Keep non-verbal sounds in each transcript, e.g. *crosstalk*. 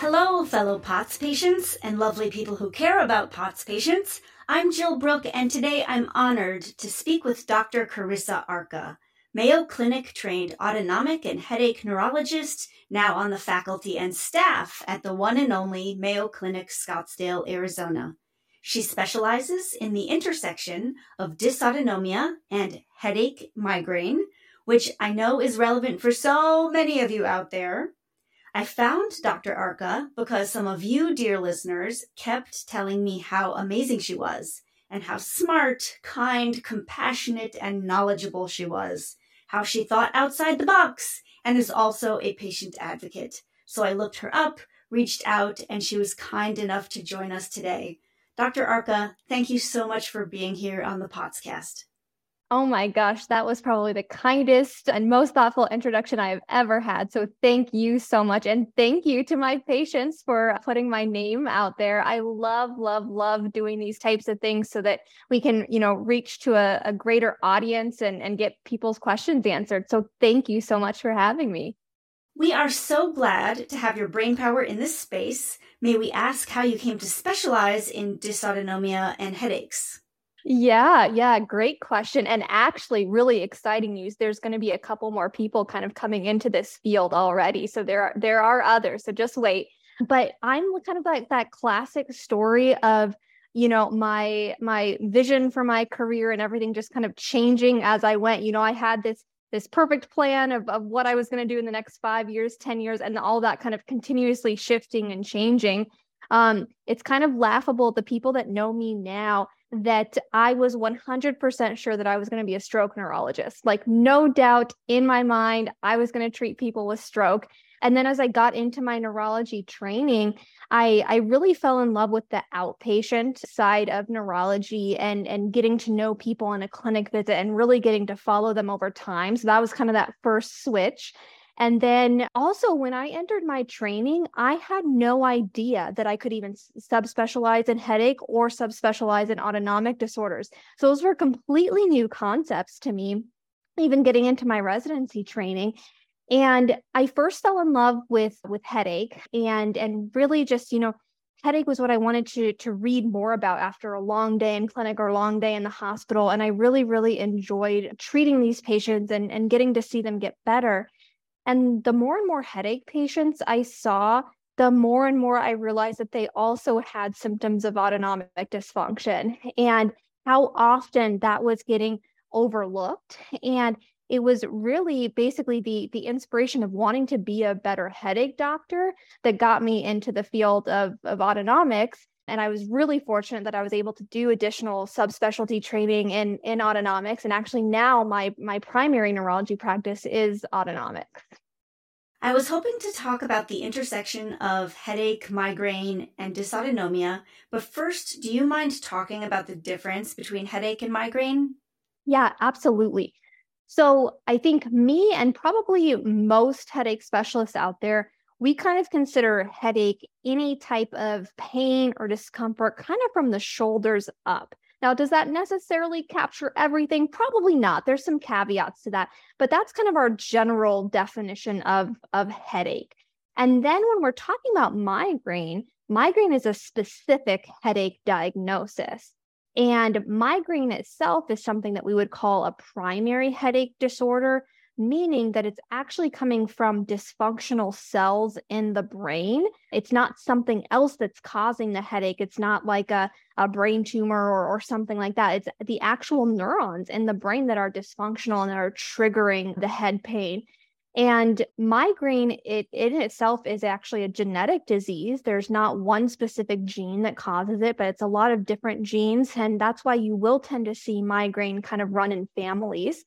Hello, fellow POTS patients and lovely people who care about POTS patients. I'm Jill Brook, and today I'm honored to speak with Dr. Karissa Arca, Mayo Clinic trained autonomic and headache neurologist, now on the faculty and staff at the one and only Mayo Clinic, Scottsdale, Arizona. She specializes in the intersection of dysautonomia and headache migraine, which I know is relevant for so many of you out there. I found Dr. Arca because some of you, dear listeners, kept telling me how amazing she was and how smart, kind, compassionate, and knowledgeable she was, how she thought outside the box and is also a patient advocate. So I looked her up, reached out, and she was kind enough to join us today. Dr. Arca, thank you so much for being here on the Potscast. Oh my gosh, that was probably the kindest and most thoughtful introduction I have ever had. So thank you so much. And thank you to my patients for putting my name out there. I love, love, love doing these types of things so that we can, you know, reach to a, a greater audience and, and get people's questions answered. So thank you so much for having me. We are so glad to have your brain power in this space. May we ask how you came to specialize in dysautonomia and headaches? Yeah, yeah, great question. And actually, really exciting news. There's going to be a couple more people kind of coming into this field already. So there are there are others. So just wait. But I'm kind of like that classic story of you know my my vision for my career and everything just kind of changing as I went. You know, I had this this perfect plan of, of what I was going to do in the next five years, 10 years, and all that kind of continuously shifting and changing. Um, it's kind of laughable. The people that know me now that I was 100% sure that I was going to be a stroke neurologist. Like, no doubt in my mind, I was going to treat people with stroke. And then as I got into my neurology training, I, I really fell in love with the outpatient side of neurology and, and getting to know people in a clinic visit and really getting to follow them over time. So that was kind of that first switch. And then also, when I entered my training, I had no idea that I could even subspecialize in headache or subspecialize in autonomic disorders. So, those were completely new concepts to me, even getting into my residency training. And I first fell in love with with headache and and really just, you know, headache was what I wanted to to read more about after a long day in clinic or a long day in the hospital. And I really, really enjoyed treating these patients and, and getting to see them get better. And the more and more headache patients I saw, the more and more I realized that they also had symptoms of autonomic dysfunction and how often that was getting overlooked. And it was really basically the the inspiration of wanting to be a better headache doctor that got me into the field of, of autonomics and I was really fortunate that I was able to do additional subspecialty training in in autonomics. And actually now my my primary neurology practice is autonomics. I was hoping to talk about the intersection of headache, migraine, and dysautonomia, but first, do you mind talking about the difference between headache and migraine? Yeah, absolutely. So I think me and probably most headache specialists out there we kind of consider headache any type of pain or discomfort kind of from the shoulders up. Now, does that necessarily capture everything? Probably not. There's some caveats to that, but that's kind of our general definition of, of headache. And then when we're talking about migraine, migraine is a specific headache diagnosis. And migraine itself is something that we would call a primary headache disorder meaning that it's actually coming from dysfunctional cells in the brain. It's not something else that's causing the headache. It's not like a, a brain tumor or, or something like that. It's the actual neurons in the brain that are dysfunctional and that are triggering the head pain. And migraine, it, in itself is actually a genetic disease. There's not one specific gene that causes it, but it's a lot of different genes. And that's why you will tend to see migraine kind of run in families.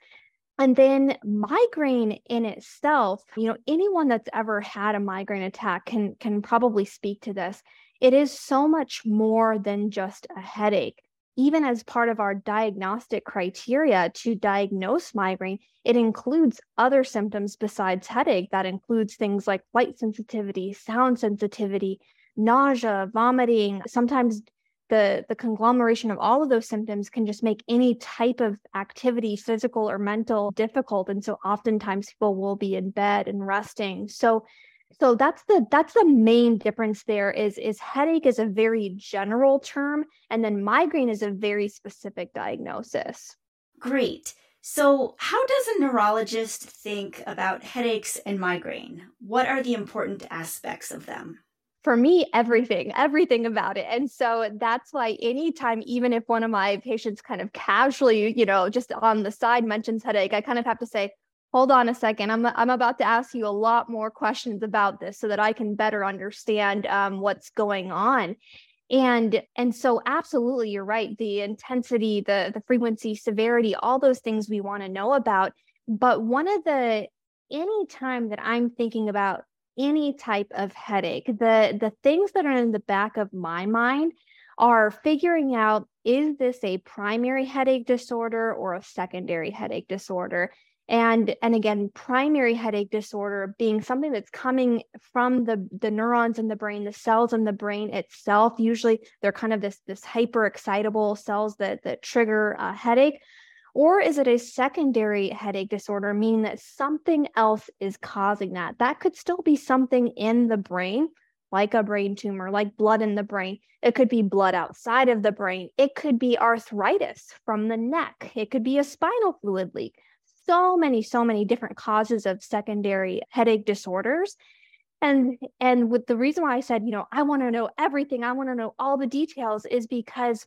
And then migraine in itself, you know, anyone that's ever had a migraine attack can can probably speak to this. It is so much more than just a headache. Even as part of our diagnostic criteria to diagnose migraine, it includes other symptoms besides headache. That includes things like light sensitivity, sound sensitivity, nausea, vomiting, sometimes the the conglomeration of all of those symptoms can just make any type of activity physical or mental difficult. And so oftentimes people will be in bed and resting. So so that's the that's the main difference there is is headache is a very general term and then migraine is a very specific diagnosis. Great. So how does a neurologist think about headaches and migraine? What are the important aspects of them for me, everything, everything about it. And so that's why anytime, even if one of my patients kind of casually, you know, just on the side mentions headache, I kind of have to say, hold on a second. I'm, I'm about to ask you a lot more questions about this so that I can better understand um, what's going on. And and so absolutely you're right. The intensity, the the frequency, severity, all those things we want to know about. But one of the any time that I'm thinking about any type of headache. The the things that are in the back of my mind are figuring out is this a primary headache disorder or a secondary headache disorder? And and again, primary headache disorder being something that's coming from the the neurons in the brain, the cells in the brain itself. Usually, they're kind of this this hyper excitable cells that that trigger a headache or is it a secondary headache disorder, meaning that something else is causing that? That could still be something in the brain, like a brain tumor, like blood in the brain. It could be blood outside of the brain. It could be arthritis from the neck. It could be a spinal fluid leak. So many, so many different causes of secondary headache disorders. And and with the reason why I said, you know, I want to know everything, I want to know all the details is because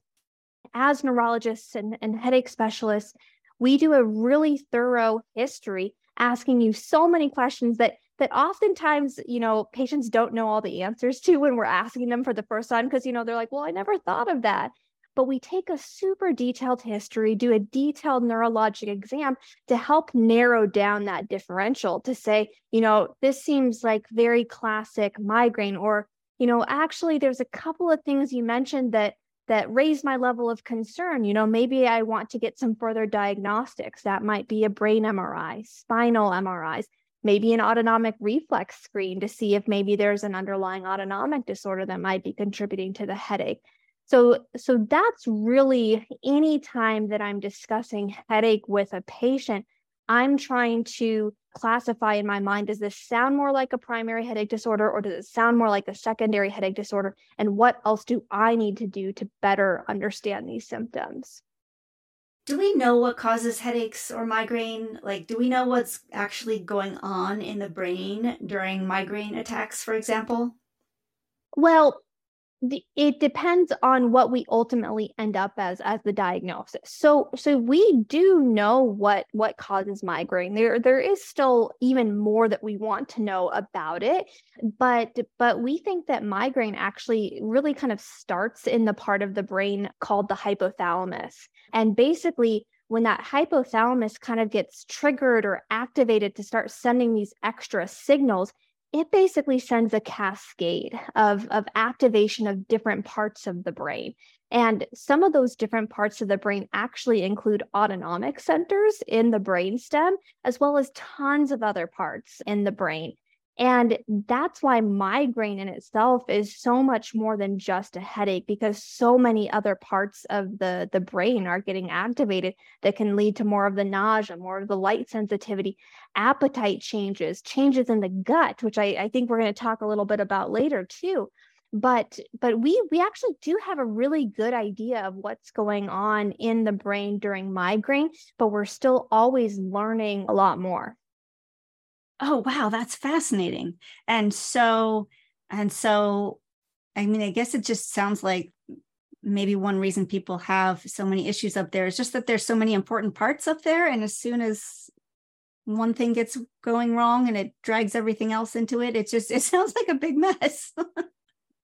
as neurologists and, and headache specialists, we do a really thorough history asking you so many questions that that oftentimes you know patients don't know all the answers to when we're asking them for the first time because you know they're like well i never thought of that. But we take a super detailed history do a detailed neurologic exam to help narrow down that differential to say you know this seems like very classic migraine or you know actually there's a couple of things you mentioned that that raise my level of concern. You know, maybe I want to get some further diagnostics. That might be a brain MRI, spinal MRIs, maybe an autonomic reflex screen to see if maybe there's an underlying autonomic disorder that might be contributing to the headache. So, so that's really any time that I'm discussing headache with a patient, I'm trying to classify in my mind does this sound more like a primary headache disorder or does it sound more like a secondary headache disorder? And what else do I need to do to better understand these symptoms? Do we know what causes headaches or migraine? Like, do we know what's actually going on in the brain during migraine attacks, for example? Well, it depends on what we ultimately end up as as the diagnosis. So so we do know what what causes migraine. There there is still even more that we want to know about it but but we think that migraine actually really kind of starts in the part of the brain called the hypothalamus. And basically when that hypothalamus kind of gets triggered or activated to start sending these extra signals it basically sends a cascade of, of activation of different parts of the brain. And some of those different parts of the brain actually include autonomic centers in the brainstem, as well as tons of other parts in the brain. And that's why migraine in itself is so much more than just a headache because so many other parts of the, the brain are getting activated that can lead to more of the nausea, more of the light sensitivity, appetite changes, changes in the gut, which I, I think we're going to talk a little bit about later too. But but we we actually do have a really good idea of what's going on in the brain during migraine, but we're still always learning a lot more oh wow that's fascinating. And so and so i mean i guess it just sounds like maybe one reason people have so many issues up there is just that there's so many important parts up there and as soon as one thing gets going wrong and it drags everything else into it it just it *laughs* sounds like a big mess *laughs*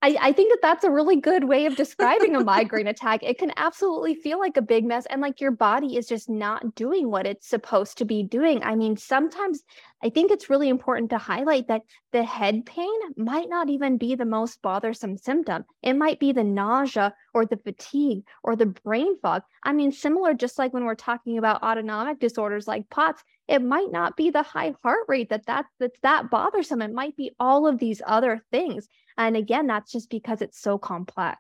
I, I think that that's a really good way of describing a migraine attack. It can absolutely feel like a big mess and like your body is just not doing what it's supposed to be doing. I mean, sometimes I think it's really important to highlight that the head pain might not even be the most bothersome symptom. It might be the nausea or the fatigue or the brain fog. I mean, similar, just like when we're talking about autonomic disorders like POTS, it might not be the high heart rate that, that that's that bothersome. It might be all of these other things. And again, that's just because it's so complex.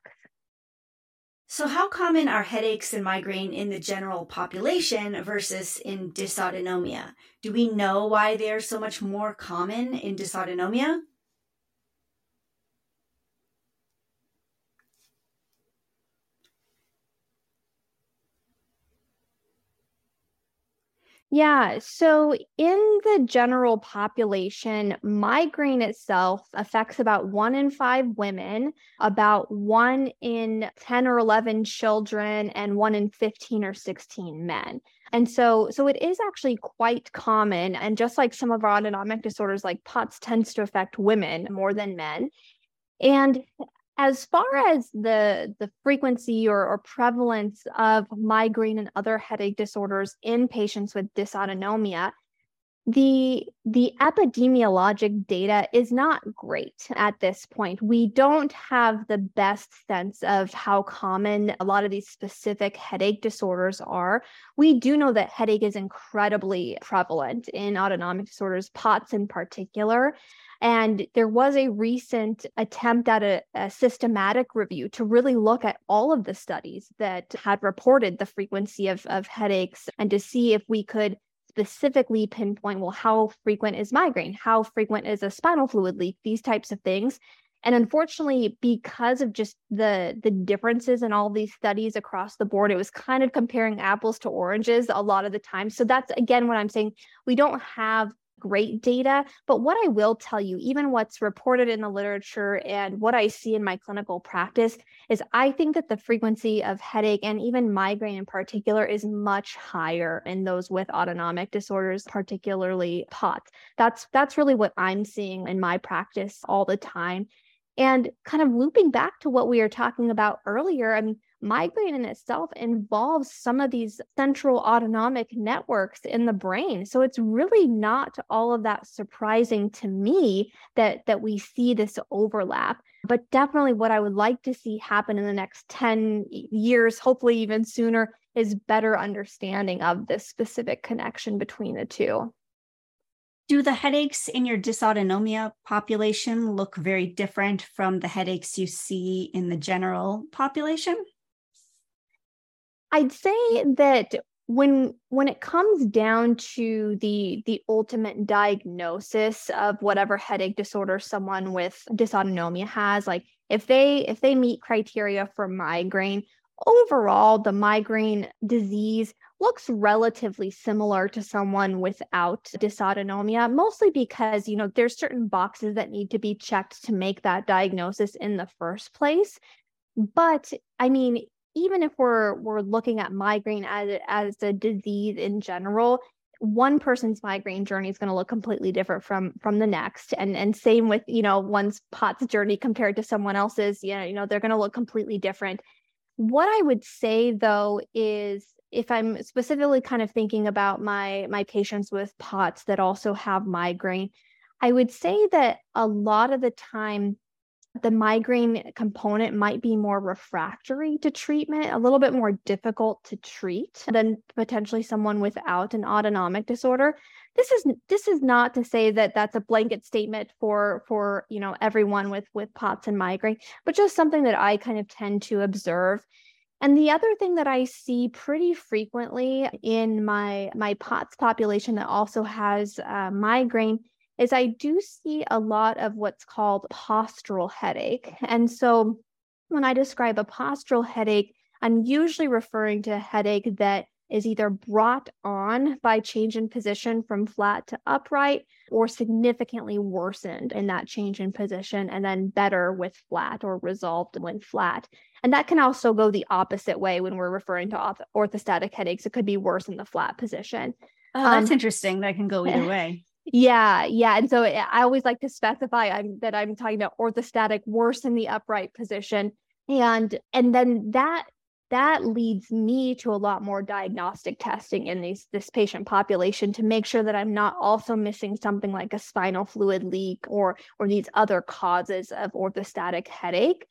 So, how common are headaches and migraine in the general population versus in dysautonomia? Do we know why they are so much more common in dysautonomia? Yeah. So, in the general population, migraine itself affects about one in five women, about one in 10 or 11 children, and one in 15 or 16 men. And so, so it is actually quite common. And just like some of our autonomic disorders, like POTS tends to affect women more than men. And as far as the the frequency or, or prevalence of migraine and other headache disorders in patients with dysautonomia the the epidemiologic data is not great at this point. We don't have the best sense of how common a lot of these specific headache disorders are. We do know that headache is incredibly prevalent in autonomic disorders pots in particular. And there was a recent attempt at a, a, systematic review to really look at all of the studies that had reported the frequency of, of headaches and to see if we could specifically pinpoint well, how frequent is migraine? How frequent is a spinal fluid leak? These types of things. And unfortunately, because of just the the differences in all these studies across the board, it was kind of comparing apples to oranges a lot of the time. So that's again what I'm saying. We don't have great data. But what I will tell you, even what's reported in the literature and what I see in my clinical practice, is I think that the frequency of headache and even migraine in particular is much higher in those with autonomic disorders, particularly POTS. That's that's really what I'm seeing in my practice all the time. And kind of looping back to what we were talking about earlier, I mean, migraine in itself involves some of these central autonomic networks in the brain. So it's really not all of that surprising to me that that we see this overlap. But definitely what I would like to see happen in the next 10 years, hopefully even sooner, is better understanding of this specific connection between the two. Do the headaches in your dysautonomia population look very different from the headaches you see in the general population? I'd say that when when it comes down to the the ultimate diagnosis of whatever headache disorder someone with dysautonomia has like if they if they meet criteria for migraine overall the migraine disease looks relatively similar to someone without dysautonomia mostly because you know there's certain boxes that need to be checked to make that diagnosis in the first place. But i mean even if we're we're looking at migraine as as a disease in general one person's migraine journey is going to look completely different from from the next. And and same with you know one's POTS journey compared to someone else's you know you know they're going to look completely different. What i would say though is if i'm specifically kind of thinking about my my patients with POTS that also have migraine i would say that a lot of the time the migraine component might be more refractory to treatment, a little bit more difficult to treat than potentially someone without an autonomic disorder. This is this is not to say that that's a blanket statement for for you know everyone with with POTS and migraine, but just something that I kind of tend to observe. And the other thing that I see pretty frequently in my my POTS population that also has uh, migraine is I do see a lot of what's called postural headache. And so when I describe a postural headache, I'm usually referring to a headache that is either brought on by change in position from flat to upright or significantly worsened in that change in position and then better with flat or resolved when flat. And that can also go the opposite way when we're referring to orthostatic headaches. It could be worse in the flat position. Oh, that's um, interesting. That can go either *laughs* way. Yeah, yeah. And so eh, I always like to specify I'm, that I'm talking about orthostatic worse in the upright position. And and then that that leads me to a lot more diagnostic testing in these this patient population to make sure that I'm not also missing something like a spinal fluid leak or or these other causes of orthostatic headache.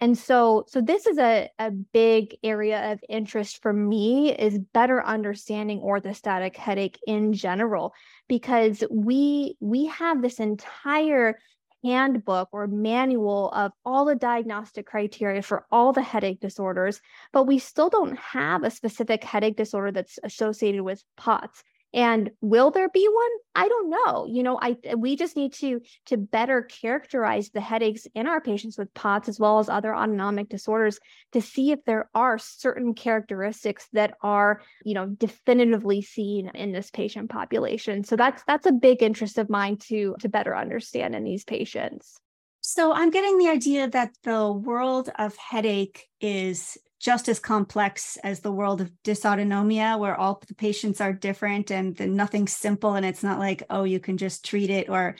And so so this is a, a big area of interest for me is better understanding orthostatic headache in general because we we have this entire handbook or manual of all the diagnostic criteria for all the headache disorders, but we still don't have a specific headache disorder that's associated with POTS and will there be one? I don't know. You know i we just need to to better characterize the headaches in our patients with pots as well as other autonomic disorders to see if there are certain characteristics that are you know definitively seen in this patient population. So that's that's a big interest of mine to to better understand in these patients. So i'm getting the idea that the world of headache is just as complex as the world of dysautonomia, where all the patients are different and the, nothing's simple. And it's not like, oh, you can just treat it or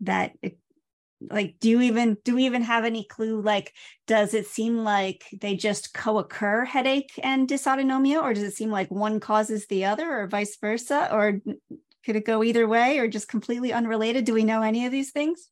that it, like do you even do we even have any clue like does it seem like they just co-occur headache and dysautonomia or does it seem like one causes the other or vice versa or could it go either way or just completely unrelated do we know any of these things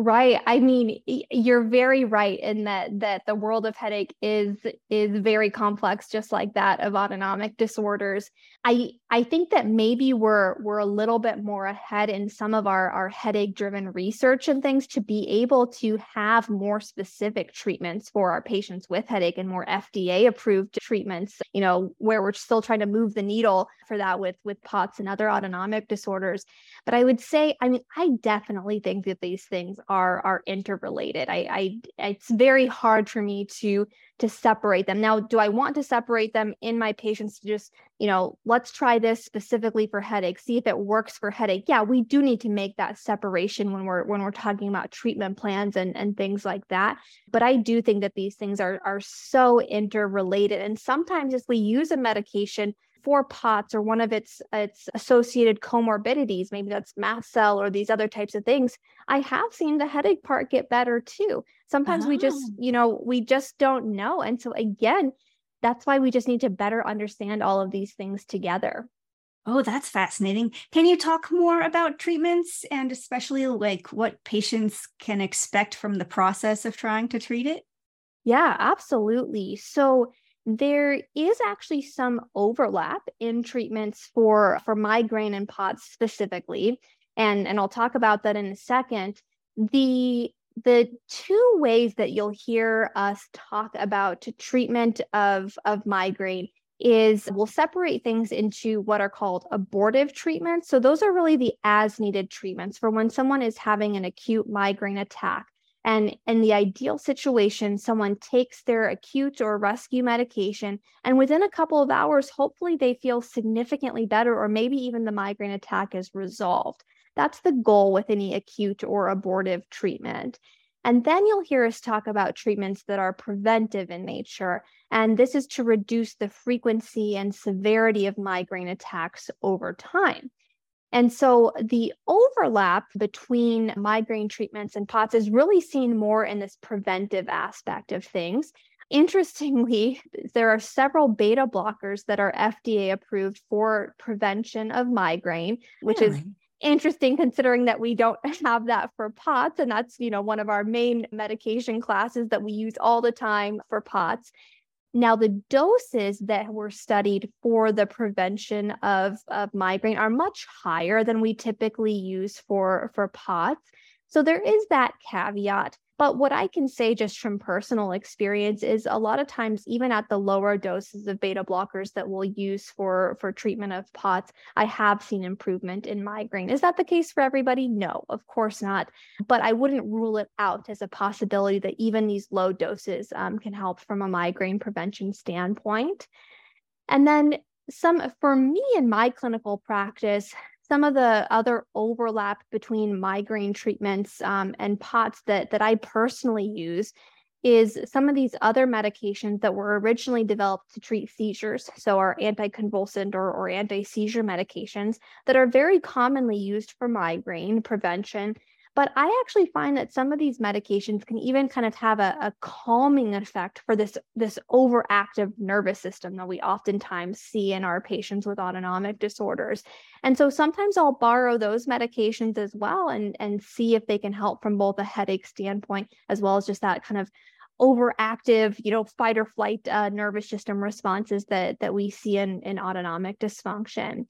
Right. I mean, you're very right in that that the world of headache is is very complex, just like that of autonomic disorders. I I think that maybe we're we're a little bit more ahead in some of our our headache driven research and things to be able to have more specific treatments for our patients with headache and more FDA approved treatments. You know, where we're still trying to move the needle for that with with POTS and other autonomic disorders. But I would say, I mean, I definitely think that these things are are interrelated. I, I it's very hard for me to to separate them. Now, do I want to separate them in my patients to just, you know, let's try this specifically for headache, see if it works for headache. Yeah, we do need to make that separation when we're when we're talking about treatment plans and and things like that. But I do think that these things are are so interrelated and sometimes as we use a medication for POTS or one of its its associated comorbidities, maybe that's mast cell or these other types of things, I have seen the headache part get better too. Sometimes oh. we just, oh. you know, we just don't know. And so again, that's why we just need to better understand all of these things together. Oh, that's fascinating. Can you talk more about treatments and especially like what patients can expect from the process of trying to treat it? Yeah, absolutely. So there is actually some overlap in treatments for for migraine and POTS specifically and and I'll talk about that in a second the the two ways that you'll hear us talk about treatment of of migraine is we'll separate things into what are called abortive treatments. So those are really the as needed treatments for when someone is having an acute migraine attack. And in the ideal situation, someone takes their acute or rescue medication, and within a couple of hours, hopefully they feel significantly better, or maybe even the migraine attack is resolved. That's the goal with any acute or abortive treatment. And then you'll hear us talk about treatments that are preventive in nature. And this is to reduce the frequency and severity of migraine attacks over time. And so the overlap between migraine treatments and POTS is really seen more in this preventive aspect of things. *laughs* Interestingly, there are several beta blockers that are FDA approved for prevention of migraine, which really? is interesting considering that we don't *laughs* have that for POTS. And that's, you know, one of our main medication classes that we use all the time for POTS. Now, the doses that were studied for the prevention of, of migraine are much higher than we typically use for, for POTS. So there is that caveat. But what I can say just from personal experience is a lot of times, even at the lower doses of beta blockers that we'll use for, for treatment of POTS, I have seen improvement in migraine. Is that the case for everybody? No, of course not. But I wouldn't rule it out as a possibility that even these low doses um, can help from a migraine prevention standpoint. And then some for me in my clinical practice, some of the other overlap between migraine treatments um, and POTS that that I personally use is some of these other medications that were originally developed to treat seizures, so our anticonvulsant or, or anti seizure medications that are very commonly used for migraine prevention but I actually find that some of these medications can even kind of have a, a calming effect for this, this overactive nervous system that we oftentimes see in our patients with autonomic disorders. And so sometimes I'll borrow those medications as well and, and see if they can help from both a headache standpoint as well as just that kind of overactive, you know, fight or flight uh, nervous system responses that that we see in, in autonomic dysfunction.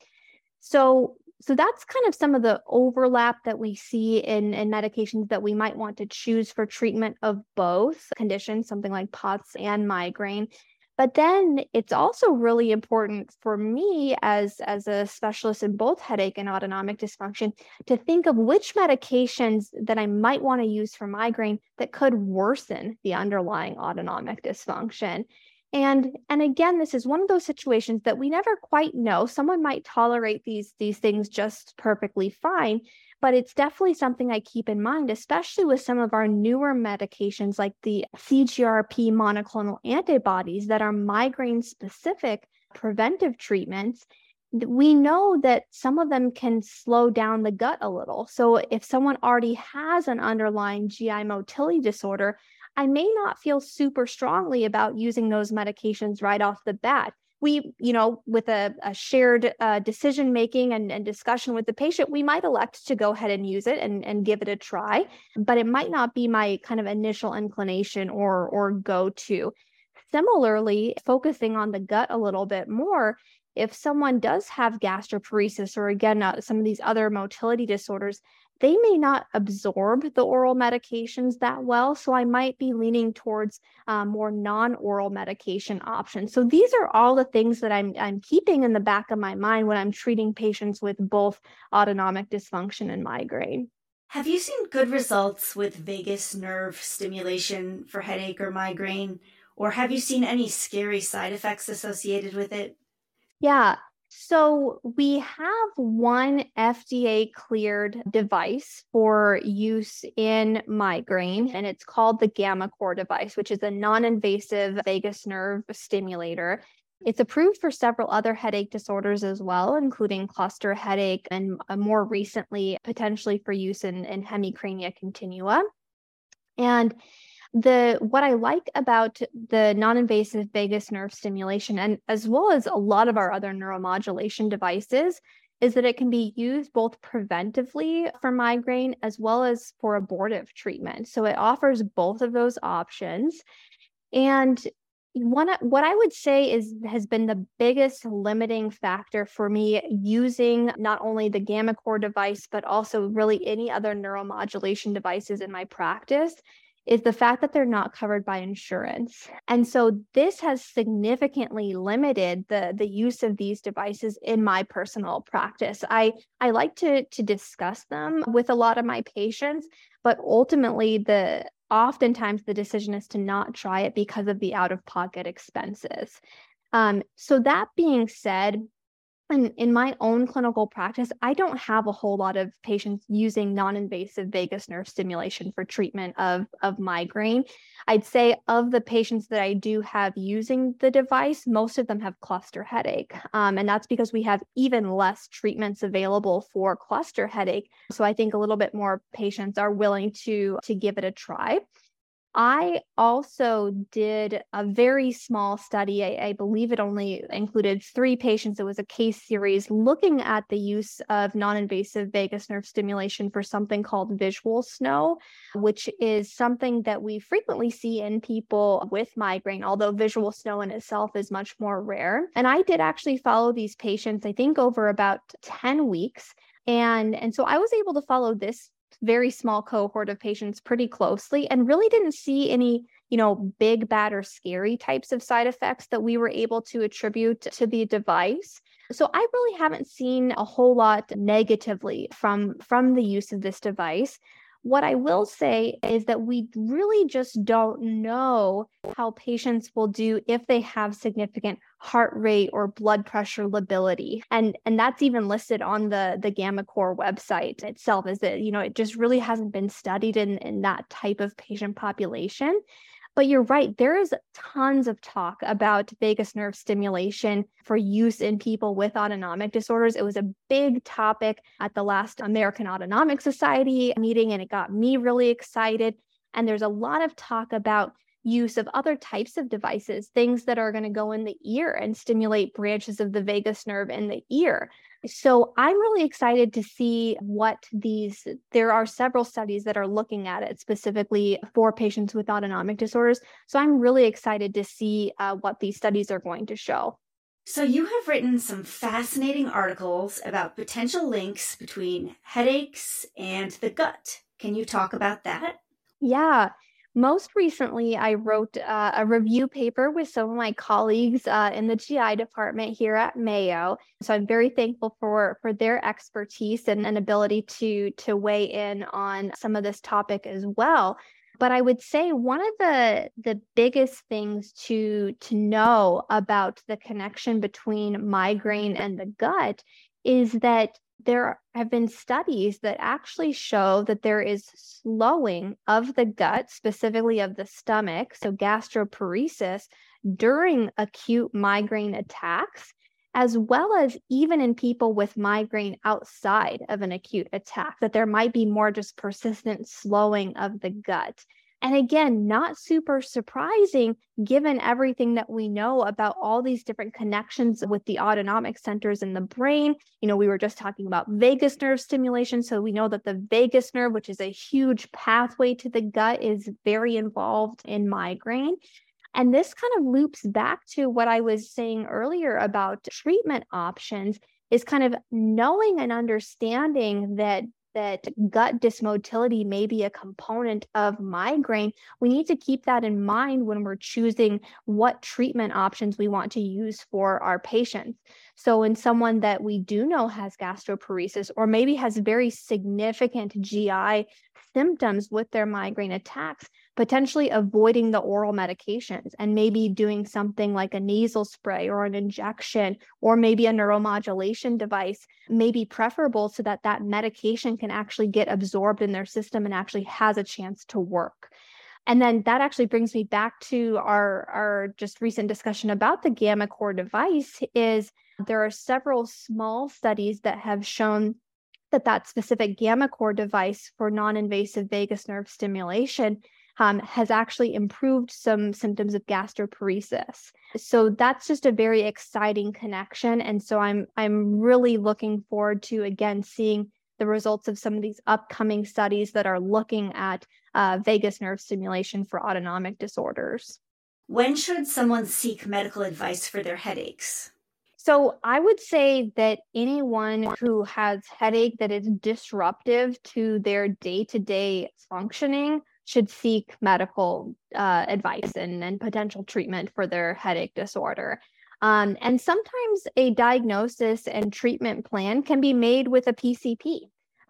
So so that's kind of some of the overlap that we see in, in medications that we might want to choose for treatment of both conditions, something like POTS and migraine. But then it's also really important for me as, as a specialist in both headache and autonomic dysfunction to think of which medications that I might want to use for migraine that could worsen the underlying autonomic dysfunction. And and again, this is one of those situations that we never quite know. Someone might tolerate these these things just perfectly fine, but it's definitely something I keep in mind, especially with some of our newer medications like the CGRP monoclonal antibodies that are migraine specific preventive treatments we know that some of them can slow down the gut a little. So if someone already has an underlying GI motility disorder, I may not feel super strongly about using those medications right off the bat. We, you know, with a, a shared uh, decision making and, and discussion with the patient, we might elect to go ahead and use it and, and give it a try, but it might not be my kind of initial inclination or or go to. Similarly, focusing on the gut a little bit more, if someone does have gastroparesis or again uh, some of these other motility disorders they may not absorb the oral medications that well. So I might be leaning towards um, more non-oral medication options. So these are all the things that I'm, I'm keeping in the back of my mind when I'm treating patients with both autonomic dysfunction and migraine. Have you seen good results with vagus nerve stimulation for headache or migraine? Or have you seen any scary side effects associated with it? Yeah, so we have one FDA cleared device for use in migraine, and it's called the gammaCore device, which is a non invasive vagus nerve stimulator. It's approved for several other headache disorders as well, including cluster headache and more recently, potentially for use in, in hemicrania continua. And the what I like about the non-invasive vagus nerve stimulation and as well as a lot of our other neuromodulation devices is that it can be used both preventively for migraine as well as for abortive treatment. So it offers both of those options. And one what I would say is has been the biggest limiting factor for me using not only the gammaCore device but also really any other neuromodulation devices in my practice is the fact that they're not covered by insurance. And so this has significantly limited the, the use of these devices in my personal practice. I, I like to, to discuss them with a lot of my patients, but ultimately the oftentimes the decision is to not try it because of the out-of-pocket expenses. Um, so that being said, in, in my own clinical practice, I don't have a whole lot of patients using non-invasive vagus nerve stimulation for treatment of, of migraine. I'd say of the patients that I do have using the device, most of them have cluster headache. Um, and that's because we have even less treatments available for cluster headache. So I think a little bit more patients are willing to, to give it a try. I also did a very small study. I, I, believe it only included three patients. It was a case series looking at the use of non invasive vagus nerve stimulation for something called visual snow, which is something that we frequently see in people with migraine, although visual snow in itself is much more rare. And I did actually follow these patients, I think, over about 10 weeks. And, and so I was able to follow this very small cohort of patients pretty closely and really didn't see any you know big bad or scary types of side effects that we were able to attribute to the device. So i really haven't seen a whole lot negatively from from the use of this device what I will say is that we really just don't know how patients will do if they have significant heart rate or blood pressure lability. And, and that's even listed on the, the gammaCore website itself, is that, you know, it just really hasn't been studied in, in that type of patient population. But you're right, there is tons of talk about vagus nerve stimulation for use in people with autonomic disorders. It was a big topic at the last American Autonomic Society meeting, and it got me really excited. And there's a lot of talk about use of other types of devices, things that are going to go in the ear and stimulate branches of the vagus nerve in the ear. So I'm really excited to see what these, there are several studies that are looking at it specifically for patients with autonomic disorders. So I'm really excited to see uh, what these studies are going to show. So, you have written some fascinating articles about potential links between headaches and the gut. Can you talk about that? Yeah. Most recently, I wrote uh, a review paper with some of my colleagues uh, in the GI department here at Mayo. So I'm very thankful for for their expertise and, and ability to to weigh in on some of this topic as well. But I would say one of the the biggest things to to know about the connection between migraine and the gut is that there have been studies that actually show that there is slowing of the gut, specifically of the stomach, so gastroparesis, during acute migraine attacks, as well as even in people with migraine outside of an acute attack, that there might be more just persistent slowing of the gut. And again, not super surprising given everything that we know about all these different connections with the autonomic centers in the brain. You know, we were just talking about vagus nerve stimulation. So we know that the vagus nerve, which is a huge pathway to the gut, is very involved in migraine. And this kind of loops back to what I was saying earlier about treatment options is kind of knowing and understanding that that gut dysmotility may be a component of migraine, we need to keep that in mind when we're choosing what treatment options we want to use for our patients. So, in someone that we do know has gastroparesis or maybe has very significant GI symptoms with their migraine attacks, potentially avoiding the oral medications and maybe doing something like a nasal spray or an injection or maybe a neuromodulation device may be preferable so that that medication can actually get absorbed in their system and actually has a chance to work. And then that actually brings me back to our, our just recent discussion about the gammaCore device is there are several small studies that have shown that that specific gammaCore device for non-invasive vagus nerve stimulation um, has actually improved some symptoms of gastroparesis. So that's just a very exciting connection. And so I'm I'm really looking forward to again seeing the results of some of these upcoming studies that are looking at uh, vagus nerve stimulation for autonomic disorders. When should someone seek medical advice for their headaches? So I would say that anyone who has headache that is disruptive to their day-to-day functioning should seek medical uh, advice and, and potential treatment for their headache disorder. Um, and sometimes a diagnosis and treatment plan can be made with a PCP.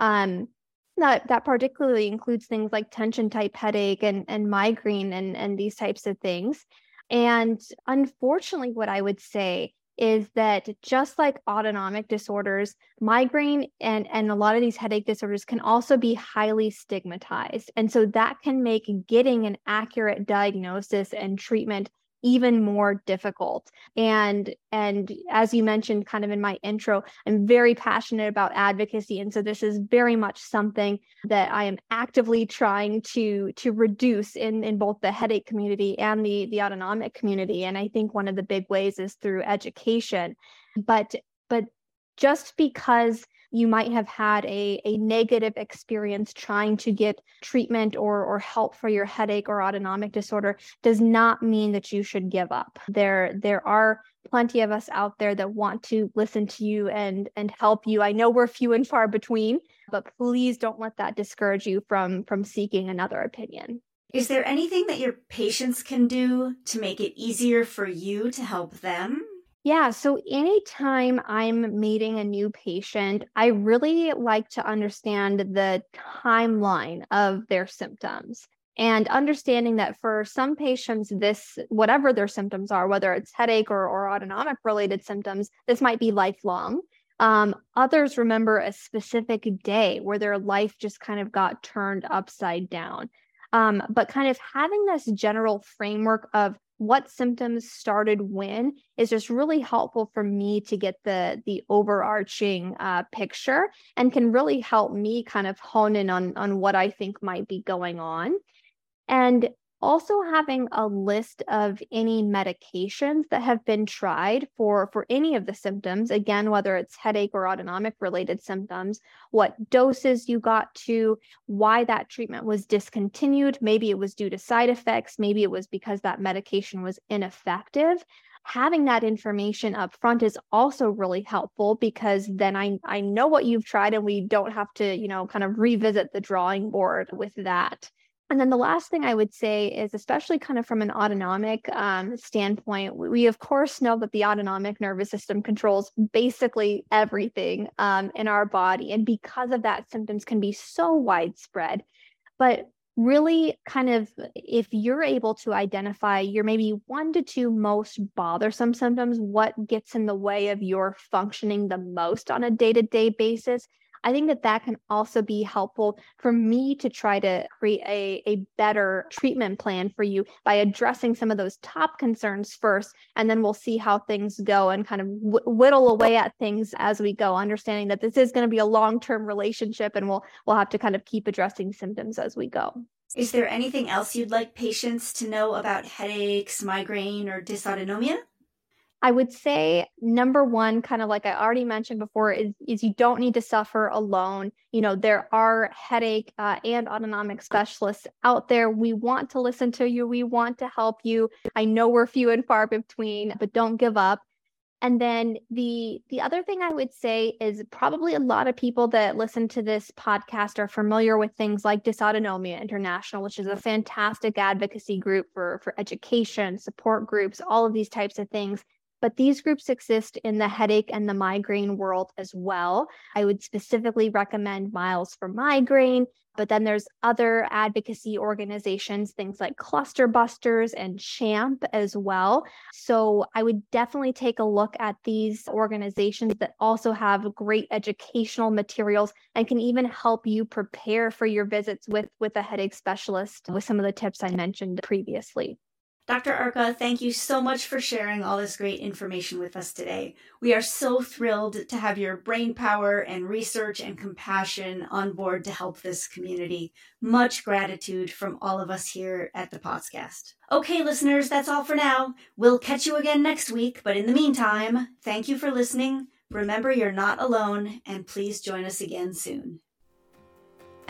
Um, that, that particularly includes things like tension type headache and, and migraine and, and these types of things. And unfortunately, what I would say is that just like autonomic disorders, migraine and, and a lot of these headache disorders can also be highly stigmatized. And so that can make getting an accurate diagnosis and treatment even more difficult. And and as you mentioned kind of in my intro i'm very passionate about advocacy. And so this is very much something that i am actively trying to to reduce in in both the headache community and the the autonomic community. And i think one of the big ways is through education. But but just because you might have had a, a negative experience trying to get treatment or, or help for your headache or autonomic disorder does not mean that you should give up. There, there are plenty of us out there that want to listen to you and and help you. I know we're few and far between, but please don't let that discourage you from from seeking another opinion. Is there anything that your patients can do to make it easier for you to help them? Yeah, so anytime I'm meeting a new patient, I really like to understand the timeline of their symptoms and understanding that for some patients, this, whatever their symptoms are, whether it's headache or, or autonomic related symptoms, this might be lifelong. Um, others remember a specific day where their life just kind of got turned upside down. Um, but kind of having this general framework of what symptoms started when is just really helpful for me to get the the overarching uh, picture and can really help me kind of hone in on on what I think might be going on. And also having a list of any medications that have been tried for for any of the symptoms again whether it's headache or autonomic related symptoms what doses you got to why that treatment was discontinued maybe it was due to side effects maybe it was because that medication was ineffective. Having that information up front is also really helpful because then I, I know what you've tried and we don't have to you know kind of revisit the drawing board with that and then the last thing I would say is, especially kind of from an autonomic um, standpoint, we of course know that the autonomic nervous system controls basically everything um, in our body. And because of that, symptoms can be so widespread. But really, kind of, if you're able to identify your maybe one to two most bothersome symptoms, what gets in the way of your functioning the most on a day to day basis, I think that that can also be helpful for me to try to create a, a better treatment plan for you by addressing some of those top concerns first. And then we'll see how things go and kind of whittle away at things as we go, understanding that this is going to be a long term relationship and we'll, we'll have to kind of keep addressing symptoms as we go. Is there anything else you'd like patients to know about headaches, migraine, or dysautonomia? I would say number one, kind of like I already mentioned before, is, is you don't need to suffer alone. You know, there are headache uh, and autonomic specialists out there. We want to listen to you. We want to help you. I know we're few and far between, but don't give up. And then the the other thing I would say is probably a lot of people that listen to this podcast are familiar with things like Dysautonomia International, which is a fantastic advocacy group for for education, support groups, all of these types of things but these groups exist in the headache and the migraine world as well. I would specifically recommend Miles for Migraine, but then there's other advocacy organizations, things like Cluster Busters and CHAMP as well. So I would definitely take a look at these organizations that also have great educational materials and can even help you prepare for your visits with, with a headache specialist with some of the tips I mentioned previously. Dr. Arca, thank you so much for sharing all this great information with us today. We are so thrilled to have your brain power and research and compassion on board to help this community. Much gratitude from all of us here at the podcast. Okay, listeners, that's all for now. We'll catch you again next week, but in the meantime, thank you for listening. Remember, you're not alone, and please join us again soon.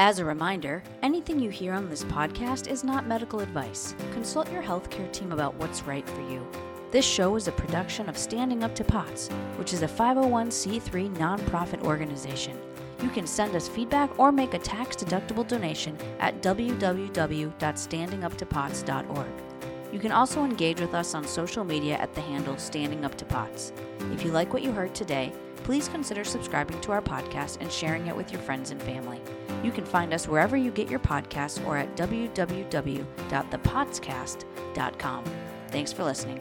As a reminder, anything you hear on this podcast is not medical advice. Consult your healthcare team about what's right for you. This show is a production of Standing Up to POTS, which is a 501c3 nonprofit organization. You can send us feedback or make a tax deductible donation at www.standinguptopots.org. You can also engage with us on social media at the handle Standing Up to POTS. If you like what you heard today, please consider subscribing to our podcast and sharing it with your friends and family. You can find us wherever you get your podcasts or at www.thepotscast.com. Thanks for listening.